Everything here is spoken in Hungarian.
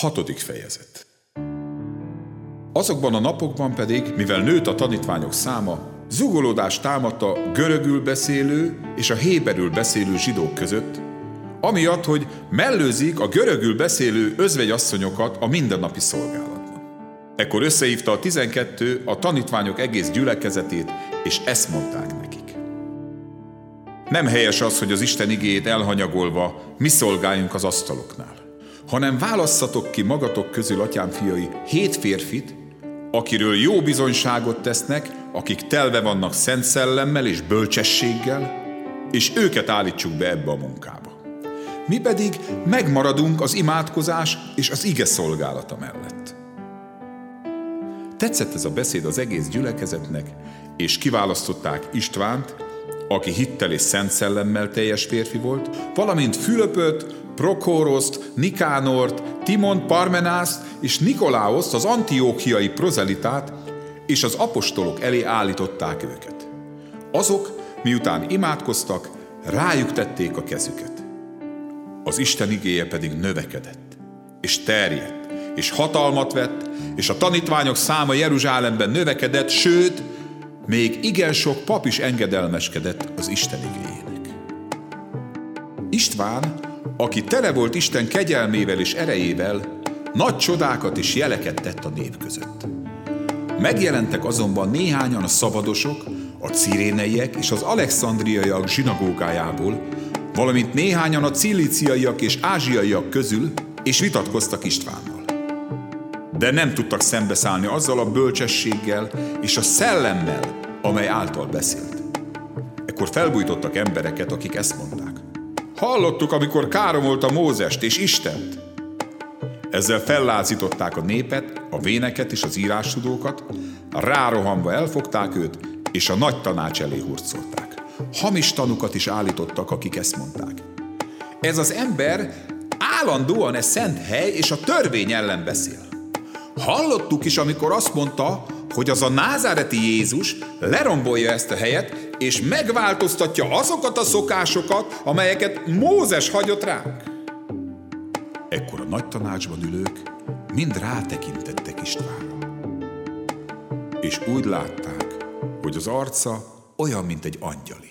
Hatodik fejezet. Azokban a napokban pedig, mivel nőtt a tanítványok száma, zugolódás támadt a görögül beszélő és a héberül beszélő zsidók között, amiatt, hogy mellőzik a görögül beszélő özvegyasszonyokat a mindennapi szolgálatban. Ekkor összehívta a tizenkettő a tanítványok egész gyülekezetét, és ezt mondták nekik. Nem helyes az, hogy az Isten igéjét elhanyagolva mi szolgáljunk az asztaloknál hanem válasszatok ki magatok közül, atyám fiai, hét férfit, akiről jó bizonyságot tesznek, akik telve vannak szent szellemmel és bölcsességgel, és őket állítsuk be ebbe a munkába. Mi pedig megmaradunk az imádkozás és az ige szolgálata mellett. Tetszett ez a beszéd az egész gyülekezetnek, és kiválasztották Istvánt, aki hittel és szent szellemmel teljes férfi volt, valamint Fülöpöt, Prokóroszt, Nikánort, Timon Parmenászt és Nikolaoszt, az antiókiai prozelitát, és az apostolok elé állították őket. Azok, miután imádkoztak, rájuk tették a kezüket. Az Isten igéje pedig növekedett, és terjedt, és hatalmat vett, és a tanítványok száma Jeruzsálemben növekedett, sőt, még igen sok pap is engedelmeskedett az Isten igényének. István, aki tele volt Isten kegyelmével és erejével, nagy csodákat és jeleket tett a nép között. Megjelentek azonban néhányan a szabadosok, a ciréneiek és az alexandriaiak zsinagógájából, valamint néhányan a cilíciaiak és ázsiaiak közül, és vitatkoztak Istvánnal de nem tudtak szembeszállni azzal a bölcsességgel és a szellemmel, amely által beszélt. Ekkor felbújtottak embereket, akik ezt mondták. Hallottuk, amikor káromolta Mózest és Istent. Ezzel fellázították a népet, a véneket és az írástudókat, rárohanva elfogták őt, és a nagy tanács elé hurcolták. Hamis tanukat is állítottak, akik ezt mondták. Ez az ember állandóan e szent hely és a törvény ellen beszél. Hallottuk is, amikor azt mondta, hogy az a názáreti Jézus lerombolja ezt a helyet, és megváltoztatja azokat a szokásokat, amelyeket Mózes hagyott ránk. Ekkor a nagy tanácsban ülők mind rátekintettek Istvánra. És úgy látták, hogy az arca olyan, mint egy angyali.